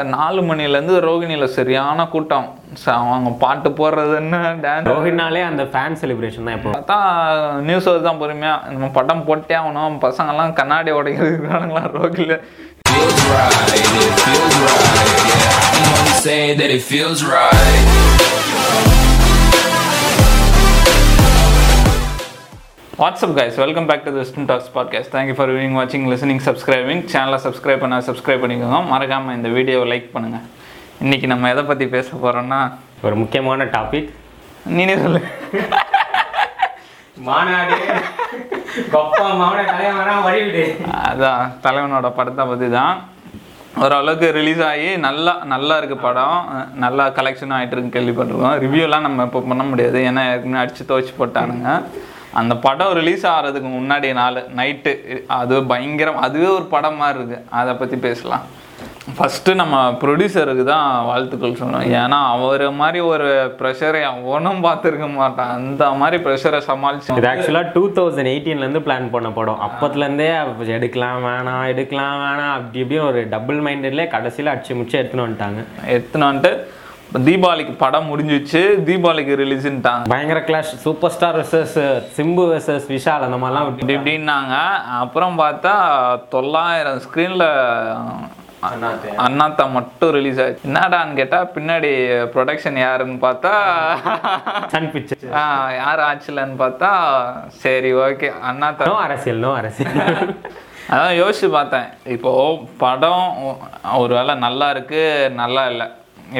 நாலு மணிலேருந்து ரோகிணியில் சரியான கூட்டம். அவங்க பாட்டு போடுறது என்ன டான்ஸ் ரோஹித்னாலே அந்த ஃபேன் செலிப்ரேஷன் தான் இப்போ. பார்த்தா நியூஸ் தான் பொறுமையாக நம்ம படம் போட்டே ஆகணும். பசங்கெல்லாம் கண்ணாடி உடைக்கிறதுக்கானுங்களா ரோகில் feels right. It feels right. What's up guys welcome back to ஸ்டும் talks podcast thank you for viewing வாட்சிங் லிசனிங் சப்ஸ்கிரைபிங் சேனலை சப்ஸ்கிரைப் பண்ண சப்ஸ்கிரைப் பண்ணிக்கோங்க. மறக்காமல் இந்த வீடியோவை லைக் பண்ணுங்கள் இன்றைக்கி நம்ம எதை பற்றி பேச போகிறோன்னா ஒரு முக்கியமான டாபிக் நீனே சொல்லு. மாநாடு. அதான் தலைவனோட படத்தை பற்றி தான் ஓரளவுக்கு ரிலீஸ் ஆகி நல்லா நல்லா இருக்கு படம். நல்லா கலெக்ஷன் ஆகிட்டு இருக்கு கேள்விப்பட்டிருக்கோம். ரிவ்யூலாம் நம்ம இப்போ பண்ண முடியாது. ஏன்னா ஏற்கனவே அடித்து துவச்சி போட்டானுங்க. அந்த படம் ரிலீஸ் ஆகிறதுக்கு முன்னாடி நாள் நைட்டு அது பயங்கரம் அதுவே ஒரு படம் மாதிரி இருக்கு. அதை பற்றி பேசலாம். ஃபஸ்ட்டு நம்ம ப்ரொடியூசருக்கு தான் வாழ்த்துக்கள் சொல்லணும். ஏன்னா அவர் மாதிரி ஒரு ப்ரெஷரை அவனும் பார்த்துருக்க மாட்டான். அந்த மாதிரி ப்ரெஷரை சமாளிச்சு இது ஆக்சுவலாக டூ தௌசண்ட் எயிட்டீன்லேருந்து பிளான் பண்ண படம். அப்பத்துலேருந்தே எடுக்கலாம் வேணாம் எடுக்கலாம் வேணாம் அப்படி இப்படின்னு ஒரு டபுள் மைண்டட்லேயே கடைசியில் அடிச்சு முச்சு எடுத்துன்னு வந்துட்டாங்க. எடுத்துன்னு வந்துட்டு தீபாவளிக்கு படம் முடிஞ்சிச்சு. தீபாவளிக்கு ரிலீஸ்ன்ட்டாங்க பயங்கர clash super star versus Simbu versus Vishal அந்த மாதிரிலாம் இப்படி இப்படின்னாங்க. அப்புறம் பார்த்தா தொள்ளாயிரம் ஸ்க்ரீனில் அண்ணாத்தா. மட்டும் ரிலீஸ் ஆச்சு. என்னடான்னு கேட்டால் பின்னாடி ப்ரொடக்ஷன் யாருன்னு பார்த்தா சன் பிக்சர் ஆ, யார் ஆச்சுலன்னு பார்த்தா சரி ஓகே அண்ணாத்தா. நோ அரசியல் நோ அரசியல். அதான் யோசிச்சு பார்த்தேன். இப்போ படம் ஒரு வேளை நல்லா இருக்கு நல்லா இல்லை.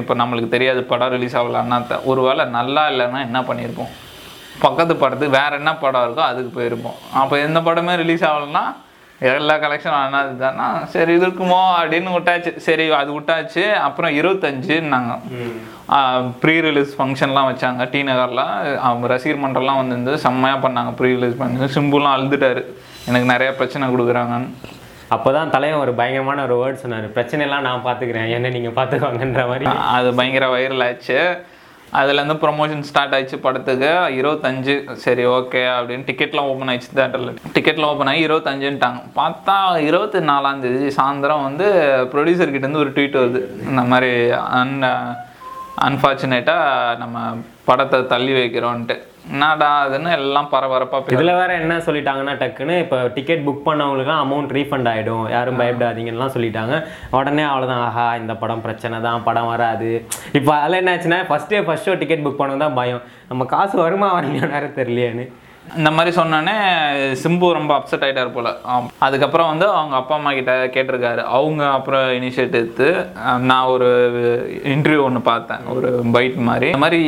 இப்போ நம்மளுக்கு தெரியாது படம் ரிலீஸ் ஆகல அண்ணாத்த ஒரு வேளை நல்லா இல்லைன்னா என்ன பண்ணியிருப்போம்? பக்கத்து படத்துக்கு வேற என்ன படம் இருக்கோ அதுக்கு போயிருப்போம். அப்போ எந்த படமே ரிலீஸ் ஆகலைன்னா எல்லா கலெக்ஷனும் அண்ணாது தானா சரி இது இருக்குமோ? அப்படின்னு விட்டாச்சு. சரி அது விட்டாச்சு. அப்புறம் இருபத்தஞ்சுன்னாங்க. ப்ரீ ரிலீஸ் ஃபங்க்ஷன்லாம் வச்சாங்க. டி நகரில் அவங்க ரசிகர் மன்றம்லாம் வந்து செம்மையாக பண்ணாங்க. ப்ரீ ரிலீஸ் பண்ணி சிம்புலாம் அழுதுட்டாரு. எனக்கு நிறைய பிரச்சனை கொடுக்குறாங்கன்னு. அப்போ தான் தலைவன் ஒரு பயங்கரமான ஒரு வேர்ட் சொன்னார். பிரச்சனைலாம் நான் பார்த்துக்கிறேன் என்ன நீங்கள் பார்த்துக்கோங்கன்ற மாதிரி. அது பயங்கர வைரல் ஆச்சு. அதுலேருந்து ப்ரொமோஷன் ஸ்டார்ட் ஆயிடுச்சு படத்துக்கு. இருபத்தஞ்சு சரி ஓகே அப்படின்னு டிக்கெட்லாம் ஓப்பன் ஆயிடுச்சு தேட்டரில் டிக்கெட்லாம் ஓப்பன் ஆகி இருபத்தஞ்சுன்ட்டாங்க. பார்த்தா இருபத்தி நாலாம் தேதி சாயந்தரம் வந்து ப்ரொடியூசர்கிட்டேருந்து ஒரு ட்வீட் வருது. இந்த மாதிரி அன் அன்ஃபார்ச்சுனேட்டாக நம்ம படத்தை தள்ளி வைக்கிறோன்ட்டு. என்னடா அதுன்னு எல்லாம் பரபரப்பாக இதுல வேற என்ன சொல்லிட்டாங்கன்னா டக்குன்னு இப்போ டிக்கெட் புக் பண்ணவங்களுக்குலாம் அமௌண்ட் ரீஃபண்ட் ஆயிடும். யாரும் பயப்படாதீங்கலாம் சொல்லிட்டாங்க. உடனே அவ்வளோதான் ஆஹா இந்த படம் பிரச்சனை தான் படம் வராது. இப்போ அதில் என்னாச்சுன்னா first day first show ticket book பண்ண தான் பயம். நம்ம காசு வருமா வரலையா நேரம் தெரியலையேன்னு. இந்த மாதிரி சொன்னோன்னே சிம்பு ரொம்ப அப்செட் ஆகிட்டார் போல். அதுக்கப்புறம் வந்து அவங்க அப்பா அம்மா கிட்ட கேட்டிருக்காரு. அவங்க அப்புறம் இனிஷியேட் எடுத்து நான் ஒரு இன்டர்வியூ ஒன்று பார்த்தேன். ஒரு பைட் மாதிரி. இந்த மாதிரி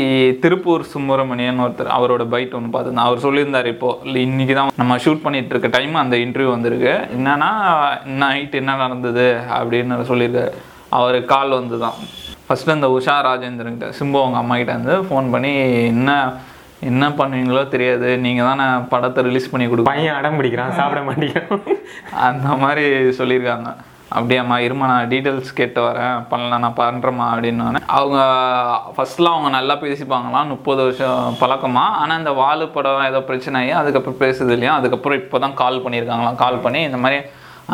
திருப்பூர் சுப்பிரமணியன் ஒருத்தர் அவரோட பைட் ஒன்று பார்த்தேன். அவர் சொல்லியிருந்தார் இப்போ. இல்லை தான் நம்ம ஷூட் பண்ணிகிட்ருக்க இருக்க டைம் அந்த இன்டர்வியூ வந்திருக்கு. என்னன்னா நைட் என்ன நடந்தது அப்படின்னு சொல்லியிருக்காரு. அவர் கால் வந்து தான் ஃபஸ்ட்டு அந்த உஷா ராஜேந்திரன் கிட்ட சிம்பு அவங்க அம்மா கிட்ட வந்து ஃபோன் பண்ணி என்ன என்ன பண்ணுவீங்களோ தெரியாது. நீங்கள் தானே படத்தை ரிலீஸ் பண்ணி கொடுப்பீங்க பையன் அடம் பிடிக்கிறான் சாப்பிட மாட்டேங்கிறான். அந்த மாதிரி சொல்லியிருக்காங்க. அப்படியாம்மா இருமா நான் டீட்டெயில்ஸ் கேட்டு வரேன். பண்ணலாம் நான் பண்ணுறேம்மா அப்படின்னு அவங்க ஃபர்ஸ்ட்லாம் அவங்க நல்லா பேசிப்பாங்களாம். முப்பது வருஷம் பழக்கமா. ஆனால் இந்த வாலு படம் ஏதோ பிரச்சனை ஆகி அதுக்கப்புறம் பேசுது இல்லையா? அதுக்கப்புறம் இப்போ தான் கால் பண்ணியிருக்காங்களாம். கால் பண்ணி இந்த மாதிரி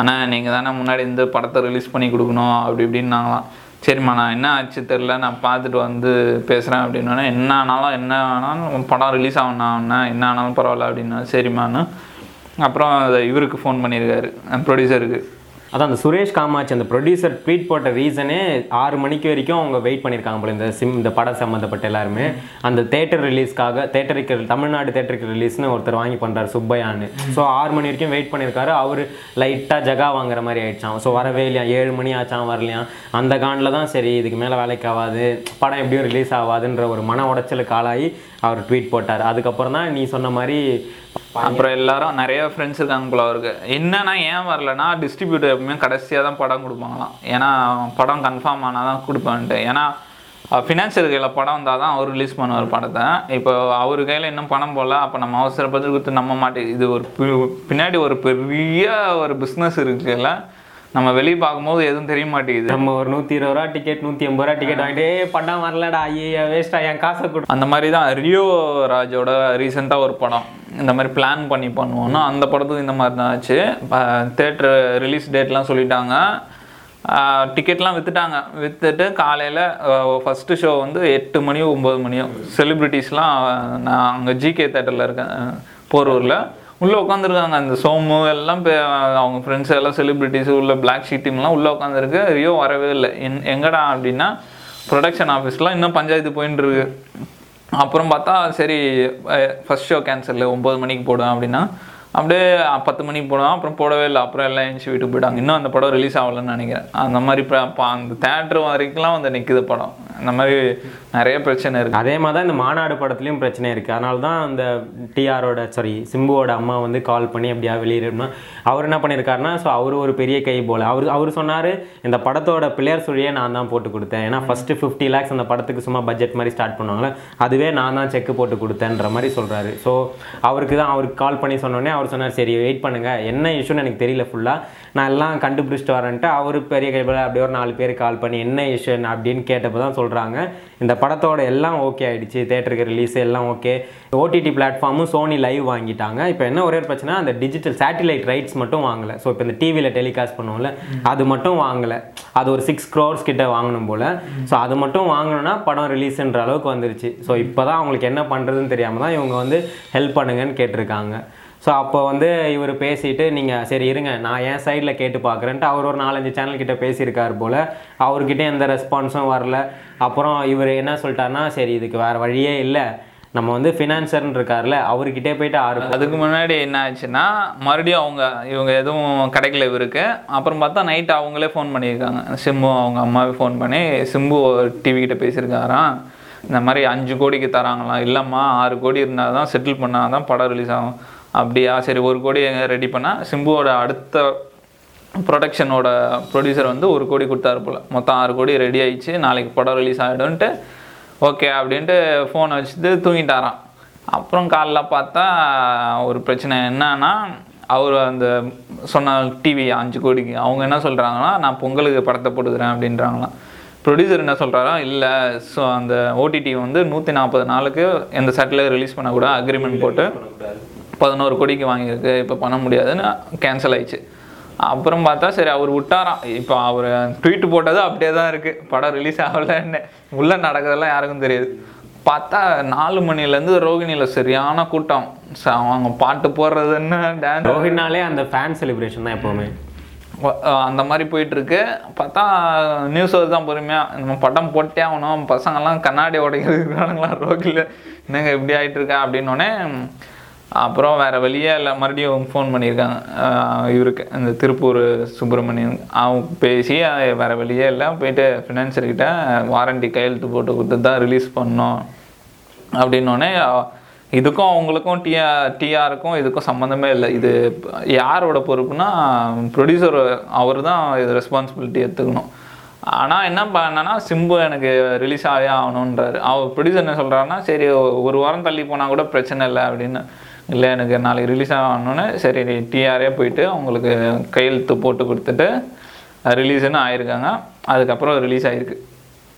அண்ணா நீங்கள் தானே முன்னாடி இந்த படத்தை ரிலீஸ் பண்ணி கொடுக்கணும் அப்படி இப்படின்னாங்களாம். சரிம்மா நான் என்ன ஆச்சு தெரில நான் பார்த்துட்டு வந்து பேசுகிறேன் அப்படின்னா என்ன ஆனாலும் என்ன ஆனாலும் படம் ரிலீஸ் ஆகணும் என்ன ஆனாலும் பரவாயில்ல அப்படின்னா சரிம்மான்னு. அப்புறம் அதை இவருக்கு ஃபோன் பண்ணியிருக்காரு ப்ரொடியூசருக்கு அதான் அந்த சுரேஷ் காமாட்சி அந்த ப்ரொடியூசர் ட்வீட் போட்ட ரீசனே ஆறு மணிக்கு வரைக்கும் அவங்க வெயிட் பண்ணியிருக்காங்க போல இந்த சிம் இந்த படம் சம்மந்தப்பட்ட எல்லாருமே. அந்த தேட்டர் ரிலீஸ்க்காக தேட்டருக்கு தமிழ்நாடு தேட்டருக்கு ரிலீஸ்னு ஒருத்தர் வாங்கி பண்ணுறாரு சுப்பையான்னு. ஸோ ஆறு மணி வரைக்கும் வெயிட் பண்ணியிருக்காரு. அவர் லைட்டாக ஜகா வாங்குற மாதிரி ஆயிடுச்சான் ஸோ வரவே இல்லையா? ஏழு மணி ஆச்சான் வரலையா? அந்த காண்டில் தான் சரி இதுக்கு மேலே வேலைக்கு ஆகாது. படம் எப்படியும் ரிலீஸ் ஆகாதுன்ற ஒரு மன உடைச்சலுக்கு ஆளாகி அவர் ட்வீட் போட்டார். அதுக்கப்புறம் தான் நீ சொன்ன மாதிரி அப்புறம் எல்லாரும் நிறைய ஃப்ரெண்ட்ஸ் இருக்காங்க போல அவருக்கு. என்னன்னா ஏன் வரலன்னா டிஸ்ட்ரிபியூட்டர் எப்பவுமே கடைசியாக தான் படம் கொடுப்பாங்களாம். ஏன்னா படம் கன்ஃபார்ம் ஆனால் தான் கொடுப்பான்ட்டு. ஏன்னா ஃபினான்ஷியல் கையில் படம் வந்தால் தான் அவர் ரிலீஸ் பண்ணுவார் படத்தை. இப்போ அவர் கையில் இன்னும் பணம் போடல அப்போ நம்ம அவசரப்பட்டு கொடுத்து நம்ம மாட்டே இது ஒரு பின்னாடி ஒரு பெரிய ஒரு பிஸ்னஸ் இருக்குல்ல. நம்ம வெளியே பார்க்கும்போது எதுவும் தெரிய மாட்டேங்குது. நம்ம ஒரு நூற்றி இருபது ரூபா டிக்கெட் நூற்றி ஐம்பது ரூபா டிக்கெட் வாங்கிட்டு "ஏய், படம் வரலடா ஐயா வேஸ்டா என் காசை கொடு. அந்த மாதிரி தான் ரியோ ராஜோட ரீசெண்டாக ஒரு படம். இந்த மாதிரி பிளான் பண்ணி பண்ணுவோம்னா அந்த படத்துக்கு இந்த மாதிரி தான் ஆச்சு. தேட்டர் ரிலீஸ் டேட்லாம் சொல்லிட்டாங்க. டிக்கெட்லாம் விற்றுட்டாங்க விற்றுட்டு காலையில் ஃபஸ்ட்டு ஷோ வந்து எட்டு மணியோ ஒம்பது மணியோ செலிப்ரிட்டிஸ்லாம் நான் அங்கே ஜிகே தேட்டரில் இருக்கேன். போரூரில். உள்ளே உட்காந்துருக்காங்க அந்த சோமு எல்லாம் அவங்க ஃப்ரெண்ட்ஸ் எல்லாம் செலிப்ரிட்டிஸ் உள்ள பிளாக் ஷீட் டீம்லாம் உள்ளே உட்காந்துருக்கு ரியோ வரவே இல்லை. என் எங்கடா அப்படின்னா ப்ரொடக்ஷன் ஆஃபீஸ்லாம் இன்னும் பஞ்சாயத்து போயின்னு இருக்கு அப்புறம் பார்த்தா சரி ஃபஸ்ட் ஷோ கேன்சல் ஒம்பது மணிக்கு போடுவேன் அப்படின்னா அப்படியே பத்து மணிக்கு போடுவேன் அப்புறம் போடவே இல்லை. அப்புறம் எல்லாம் எழுந்துச்சு வீட்டுக்கு போயிட்டாங்க. இன்னும் அந்த படம் ரிலீஸ் ஆகலைன்னு நினைக்கிறேன். அந்த மாதிரி ப- ப- அந்த தேட்டர் வரைக்கும்லாம் வந்து நிற்குது படம். அந்த மாதிரி நிறைய பிரச்சனை இருக்குது அதே மாதிரி தான் இந்த மாநாடு படத்துலையும் பிரச்சனை இருக்குது அதனால தான் அந்த டிஆரோட சாரி சிம்புவோட அம்மா வந்து கால் பண்ணி அப்படியா வெளியிடணும் அவர் என்ன பண்ணியிருக்காருன்னா ஸோ அவர் ஒரு பெரிய கை போல. அவர் அவர் சொன்னார் இந்த படத்தோட பிள்ளையார் சுழியே நான் தான் போட்டு கொடுத்தேன். ஏன்னா ஃபஸ்ட்டு ஃபிஃப்டி லேக்ஸ் அந்த படத்துக்கு சும்மா பட்ஜெட் மாதிரி ஸ்டார்ட் பண்ணுவாங்களே அதுவே நான் தான் செக் போட்டு கொடுத்தேன்ற மாதிரி சொல்கிறாரு ஸோ அவருக்கு தான் அவருக்கு கால் பண்ணி சொன்னோடனே அவர் சொன்னார் சரி வெயிட் பண்ணுங்கள் என்ன இஷ்யூன்னு எனக்கு தெரியல ஃபுல்லாக நான் எல்லாம் கண்டுபிடிச்சிட்டு வரேன்ட்டு அவர் பெரிய கைப்பில் அப்படியே ஒரு நாலு பேர் கால் பண்ணி என்ன இஷ்யூ அப்படின்னு கேட்டப்போ தான் சொல்கிறாங்க இந்த படத்தோட எல்லாம் ஓகே ஆயிடுச்சு. தேட்டருக்கு ரிலீஸ் எல்லாம் ஓகே ஓடிடி பிளாட்ஃபார்மும் சோனி லைவ் வாங்கிட்டாங்க. இப்போ என்ன ஒரே ஒரு பிரச்சனை அந்த டிஜிட்டல் சேட்டிலைட் ரைட்ஸ் மட்டும் வாங்கலை. ஸோ இப்போ இந்த டிவியில் டெலிகாஸ்ட் பண்ணுவோம்ல அது மட்டும் வாங்கலை. அது ஒரு சிக்ஸ் க்ரோர்ஸ் கிட்ட வாங்கணும் போல். ஸோ அது மட்டும் வாங்கணும்னா படம் ரிலீஸ்ன்ற அளவுக்கு வந்துருச்சு. ஸோ இப்போ தான் அவங்களுக்கு என்ன பண்ணுறதுன்னு தெரியாமல் தான் இவங்க வந்து ஹெல்ப் பண்ணுங்கன்னு கேட்டிருக்காங்க. ஸோ அப்போ வந்து இவர் பேசிட்டு நீங்கள் சரி இருங்க நான் என் சைடில் கேட்டு பார்க்குறேன்ட்டு அவர் ஒரு நாலஞ்சு சேனல் கிட்ட பேசியிருக்கார் போல். அவர்கிட்ட எந்த ரெஸ்பான்ஸும் வரல. அப்புறம் இவர் என்ன சொல்லிட்டாருன்னா சரி இதுக்கு வேறு வழியே இல்லை. நம்ம வந்து ஃபினான்சர்னு இருக்கார்ல அவர்கிட்டே போயிட்டு ஆறு அதுக்கு முன்னாடி என்ன ஆச்சுன்னா மறுபடியும் அவங்க இவங்க எதுவும் கிடைக்கல இவருக்கு. அப்புறம் பார்த்தா நைட் அவங்களே ஃபோன் பண்ணியிருக்காங்க. சிம்பு அவங்க அம்மாவே ஃபோன் பண்ணி சிம்பு டிவி கிட்ட பேசியிருக்காராம். இந்த மாதிரி அஞ்சு கோடிக்கு தராங்களாம். இல்லைம்மா ஆறு கோடி இருந்தால் தான் செட்டில் பண்ணால் தான் படம் ரிலீஸ் ஆகும். அப்படியா? சரி ஒரு கோடி ரெடி பண்ணால் சிம்புவோட அடுத்த ப்ரொடக்ஷனோட ப்ரொடியூசர் வந்து ஒரு கோடி கொடுத்தாரு போல். மொத்தம் ஆறு கோடி ரெடி ஆயிடுச்சு. நாளைக்கு படம் ரிலீஸ் ஆகிடும்ன்ட்டு ஓகே அப்படின்ட்டு ஃபோனை வச்சுட்டு தூங்கிட்டாராம். அப்புறம் காலைல பார்த்தா ஒரு பிரச்சனை என்னன்னா அவர் அந்த சொன்ன டிவி அஞ்சு கோடிக்கு. அவங்க என்ன சொல்கிறாங்கன்னா நான் பொங்கலுக்கு படத்தை போட்டுக்கிறேன் அப்படின்றாங்களாம். ப்ரொடியூசர் என்ன சொல்கிறாரா இல்லை ஸோ அந்த ஓடிடி வந்து நூற்றி நாற்பது நாளுக்கு எந்த சேட்டிலைட் ரிலீஸ் பண்ணக்கூடாது அக்ரிமெண்ட் போட்டு. பதினோரு கோடிக்கு வாங்கியிருக்கு இப்போ பண்ண முடியாதுன்னு கேன்சல் ஆயிடுச்சு. அப்புறம் பார்த்தா சரி அவர் விட்டாராம். இப்போ அவர் ட்வீட் போட்டது அப்படியே தான் இருக்குது படம் ரிலீஸ் ஆகலன்னு. உள்ளே நடக்கிறதெல்லாம் யாருக்கும் தெரியாது. பார்த்தா நாலு மணிலேருந்து ரோகிணியில் சரியான கூட்டம். அவங்க பாட்டு போடுறதுன்னு டான்ஸ் ரோஹிட்னாலே அந்த ஃபேன் செலிப்ரேஷன் தான் எப்போவுமே. அந்த மாதிரி போயிட்டு இருக்கு பார்த்தா நியூஸ் தான் பொறுமையாக நம்ம படம் போட்டே ஆகணும். பசங்கெல்லாம் கண்ணாடி உடைக்கிறதுக்கானுங்களா ரோக்கில் என்னங்க இப்படி ஆயிட்டு இருக்கா அப்படின்னோடனே அப்புறம் வேறு வழியே இல்லை மறுபடியும் ஃபோன் பண்ணியிருக்காங்க. இவருக்கு இந்த திருப்பூர் சுப்பிரமணியன். அவங்க பேசி வேறு வழியே இல்லை போயிட்டு ஃபினான்சர்கிட்ட வாரண்டி கையெழுத்து போட்டு கொடுத்து தான் ரிலீஸ் பண்ணோம் அப்படின்னோடனே இதுக்கும் அவங்களுக்கும் டிஆ டிஆருக்கும் இதுக்கும் சம்மந்தமே இல்லை. இது யாரோட பொறுப்புனா ப்ரொடியூசர் அவர் தான் இது ரெஸ்பான்சிபிலிட்டி எடுத்துக்கணும். ஆனால் என்ன பண்ணனா சிம்பு எனக்கு ரிலீஸ் ஆகவே ஆகணுன்றாரு அவர் ப்ரொடியூசர் என்ன சொல்கிறாருன்னா சரி ஒரு வாரம் தள்ளி போனால் கூட பிரச்சனை இல்லை அப்படின்னு. இல்லை எனக்கு நாளைக்கு ரிலீஸ் ஆகணுன்னு சரி டிஆரே போயிட்டு அவங்களுக்கு கையெழுத்து போட்டு கொடுத்துட்டு ரிலீஸ்னு ஆயிருக்காங்க. அதுக்கப்புறம் ரிலீஸ்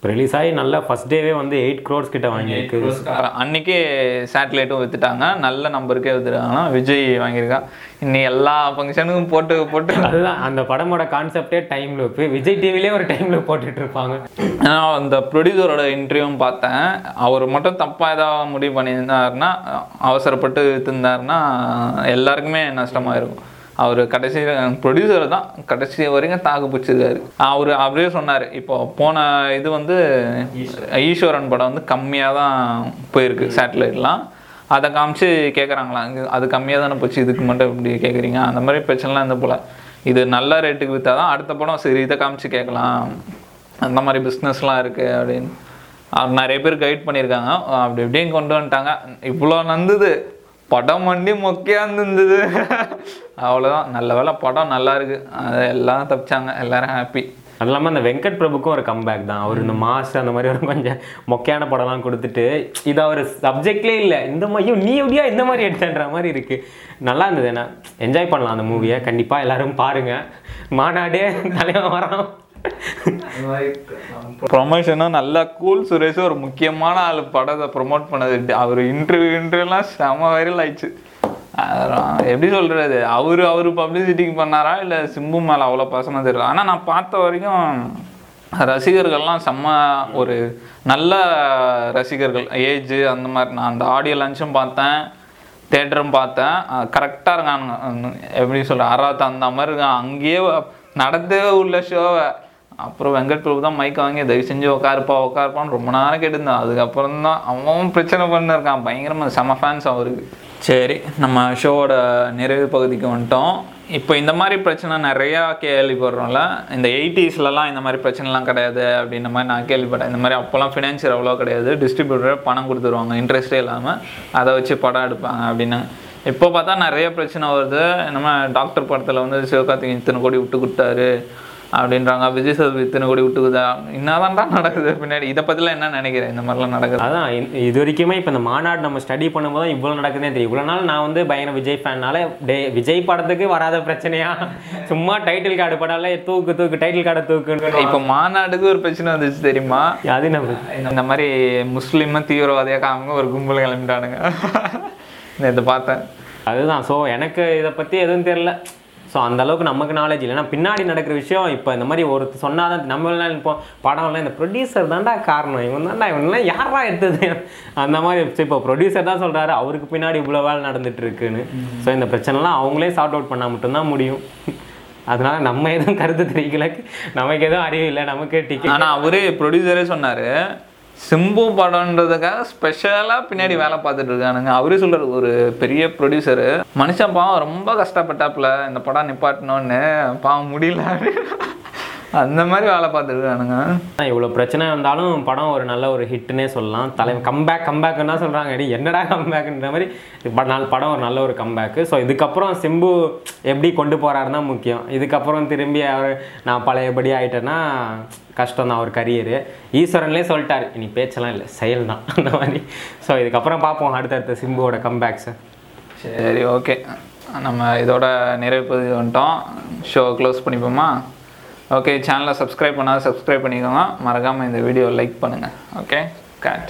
ரிலீஸ் ஆகி நல்லா ஃபர்ஸ்ட் டேவே வந்து எயிட் க்ரோர்ஸ் கிட்ட வாங்கியிருக்கு. அன்னைக்கே சேட்டலைட்டும் வித்துட்டாங்க. நல்ல நம்பருக்கே வித்துட்டாங்கன்னா விஜய் வாங்கியிருக்கான். இன்னி எல்லா ஃபங்க்ஷனுக்கும் போட்டு போட்டு. அதுதான் அந்த படமோட கான்செப்டே டைம் லூப் விஜய் டிவிலே ஒரு டைம் லூப் போட்டுட்டு இருப்பாங்க. நான் அந்த ப்ரொடியூசரோட இன்டர்வியூவும் பார்த்தேன். அவர் மட்டும் தப்பாக ஏதாவது முடிவு பண்ணியிருந்தாருன்னா அவசரப்பட்டு வித்துருந்தாருன்னா எல்லாருக்குமே நஷ்டமாக இருக்கும் அவர் கடைசி ப்ரொடியூசர் தான். கடைசி வரைக்கும் தாக்கு பிடிச்சிருக்காரு. அவர் அவரே சொன்னார் இப்போ போன இது வந்து ஈஸ்வரன். படம் வந்து கம்மியாக தான் போயிருக்கு சேட்டலைட்லாம் அதை காமிச்சு கேட்குறாங்களாம் அது கம்மியாக தானே போச்சு இதுக்கு மட்டும் இப்படி கேட்குறீங்க அந்த மாதிரி பிரச்சனைலாம் இருந்த போல். இது நல்ல ரேட்டுக்கு விற்றா தான் அடுத்த படம் சரி இதை காமிச்சு கேட்கலாம். அந்த மாதிரி பிஸ்னஸ்லாம் இருக்குது அப்படின்னு. அவர் நிறைய பேர் கைட் பண்ணியிருக்காங்க. அப்படி இப்படியும் கொண்டு வந்துட்டாங்க. இவ்வளோ நந்தது. படம் வண்டி மொக்கையாக இருந்தது அவ்வளோதான் நல்ல வேலை படம் நல்லா இருக்கு. அது எல்லாம் தப்பிச்சாங்க. எல்லாரும் ஹாப்பி அது இல்லாமல் அந்த வெங்கட் பிரபுக்கும் ஒரு கம்பேக் தான். அவர் இந்த மாஸ் அந்த மாதிரி ஒரு கொஞ்சம் மொக்கையான படம்லாம் கொடுத்துட்டு இது அவர் சப்ஜெக்ட்லேயே இல்லை. இந்த மாதிரியும் நீ எப்படியா இந்த மாதிரி எடுத்தன்ற மாதிரி இருக்குது நல்லா இருந்தது. என்ன என்ஜாய் பண்ணலாம் அந்த மூவியை கண்டிப்பாக எல்லோரும் பாருங்கள் மாநாடே தலைவன் வரான். ப்ரொமோஷனும் um, நல்லா கூல் சுரேஷ் ஒரு முக்கியமான ஆள். படத்தை ப்ரொமோட் பண்ணது. அவர் இன்டர்வியூ இன்டர்வியூலாம் செம வைரல் ஆயிடுச்சு. எப்படி சொல்கிறது அவர் அவர் பப்ளிசிட்டிக்கு பண்ணாரா? இல்லை சிம்பு மேலே அவ்வளோ பசங்க தெரியல ஆனால் நான் பார்த்த வரைக்கும் ரசிகர்கள்லாம் செம்ம ஒரு நல்ல ரசிகர்கள். ஏஜ் அந்த மாதிரி நான் அந்த ஆடியோ லஞ்சும் பார்த்தேன். தேட்டரும் பார்த்தேன். கரெக்டாக இருக்கானுங்க. எப்படி சொல்கிறேன் அறாத்த அந்த மாதிரி இருக்கான். அங்கேயே நடந்தே உள்ள ஷோவை அப்புறம் வெங்கட் பிரபு தான் மைக் வாங்கி தயவு செஞ்சு உட்காருப்பா உட்காருப்பான்னு ரொம்ப நேரம் கேட்டிருந்தான். அதுக்கப்புறம் தான் அவன் பிரச்சனை பண்ணிருக்கான். பயங்கரமாக செம ஃபேன்ஸ் அவருக்கு. சரி நம்ம ஷோவோட நிறைவு பகுதிக்கு வந்துட்டோம். இப்போ இந்த மாதிரி பிரச்சனை நிறையா கேள்விப்படுறோம்ல. இந்த எயிட்டிஸ்லலாம் இந்த மாதிரி பிரச்சனைலாம் கிடையாது அப்படின்ற மாதிரி நான் கேள்விப்பட்டேன். இந்த மாதிரி அப்போல்லாம் ஃபினான்ஷியல் அவ்வளோ கிடையாது. டிஸ்ட்ரிபியூட்டர் பணம் கொடுத்துருவாங்க இன்ட்ரெஸ்டே இல்லாமல் அதை வச்சு படம் எடுப்பாங்க அப்படின்னு. இப்போ பார்த்தா நிறைய பிரச்சனை வருது. நம்ம டாக்டர் படத்தில் வந்து சிவகார்த்திகேயன் இத்தனை கோடி விட்டு கொடுத்தாரு. அப்படின்றாங்க. விஜய் சேதுபதி இத்தனை கோடி விட்டு கொடுத்தா என்னதான்டா நடக்குது. பின்னாடி இதை பற்றிலாம் என்ன நினைக்கிறேன் இந்த மாதிரிலாம் நடக்குது. அதான் இது வரைக்குமே இப்போ இந்த மாநாடு நம்ம ஸ்டடி பண்ணும்போது தான் இவ்வளோ நடக்குதுன்னே தெரியும். இவ்வளோ நாள் நான் வந்து பயங்கர விஜய் ஃபேன்னால டே விஜய் படத்துக்கு வராத பிரச்சனையா? சும்மா டைட்டில் கார்டு படால தூக்கு தூக்கு டைட்டில் கார்டை தூக்குன்னு. இப்போ மாநாடுக்கு ஒரு பிரச்சனை வந்துச்சு தெரியுமா? அது நம்ம இந்த மாதிரி முஸ்லீம் தீவிரவாதியாக காமிங்க ஒரு கும்பல் கிளம்பிட்டானுங்க. நேற்று பார்த்தேன். அதுதான். ஸோ எனக்கு இதை பற்றி எதுவும் தெரில ஸோ அந்த அளவுக்கு நமக்கு நாலேஜ் இல்லை. பின்னாடி நடக்கிற விஷயம் இப்போ இந்த மாதிரி ஒருத்தர் சொன்னாதான் தான் எல்லாம் இப்போ படம்லாம் இந்த ப்ரொடியூசர் தான்டா காரணம். இவன் தான்டா இவன்லாம் யாரா எடுத்தது? அந்த மாதிரி இப்போ ப்ரொடியூசர் தான் சொல்கிறாரு அவருக்கு பின்னாடி இவ்வளோ வேலை நடந்துட்டு இருக்குன்னு. ஸோ இந்த பிரச்சனைலாம் அவங்களே சார்ட் அவுட் பண்ணால் மட்டும்தான் முடியும். அதனால நம்ம எதுவும் கருத்து தெரிவிக்கல. நமக்கு எதுவும் அறிவு இல்லை நமக்கு டிக்கெட் ஆனால் அவரே ப்ரொடியூசரே சொன்னார் சிம்பு படம்ன்றதுக்காக ஸ்பெஷலாக பின்னாடி வேலை பார்த்துட்டு இருக்கானுங்க. அவரே சொல்றாரு ஒரு பெரிய ப்ரொடியூசரு மனுஷன் பாவம் ரொம்ப கஷ்டப்பட்டாப்புல இந்த படம் நிப்பாட்டணும்னு. பாவம் முடியல. அந்த மாதிரி வேலை பார்த்துட்டு இருக்கானுங்க இவ்வளோ பிரச்சனை வந்தாலும் படம் ஒரு நல்ல ஒரு ஹிட்னே சொல்லலாம். தலை கம்பேக் கம்பேக்குன்னு தான் சொல்கிறாங்க அடி என்னடா கம்பேக்குன்ற மாதிரி நாள் படம் ஒரு நல்ல ஒரு கம்பேக்கு ஸோ இதுக்கப்புறம் சிம்பு எப்படி கொண்டு போகிறாருன்னா முக்கியம். இதுக்கப்புறம் திரும்பி அவர் நான் பழையபடி ஆயிட்டேன்னா கஷ்டம் தான் அவர் கரியரு ஈஸ்வரன்லேயே சொல்லிட்டார் இனி பேச்செல்லாம் இல்லை செயல் தான் அந்த மாதிரி. ஸோ இதுக்கப்புறம் பார்ப்போம் அடுத்தடுத்த சிம்புவோட கம்பேக்ஸை சரி ஓகே நம்ம இதோட நிறைவு வந்துட்டோம். ஷோ க்ளோஸ் பண்ணிப்போமா? ஓகே சேனலை சப்ஸ்கிரைப் பண்ணால் சப்ஸ்கிரைப் பண்ணிக்கோங்க. மறக்காமல் இந்த வீடியோ லைக் பண்ணுங்கள் ஓகே கேட்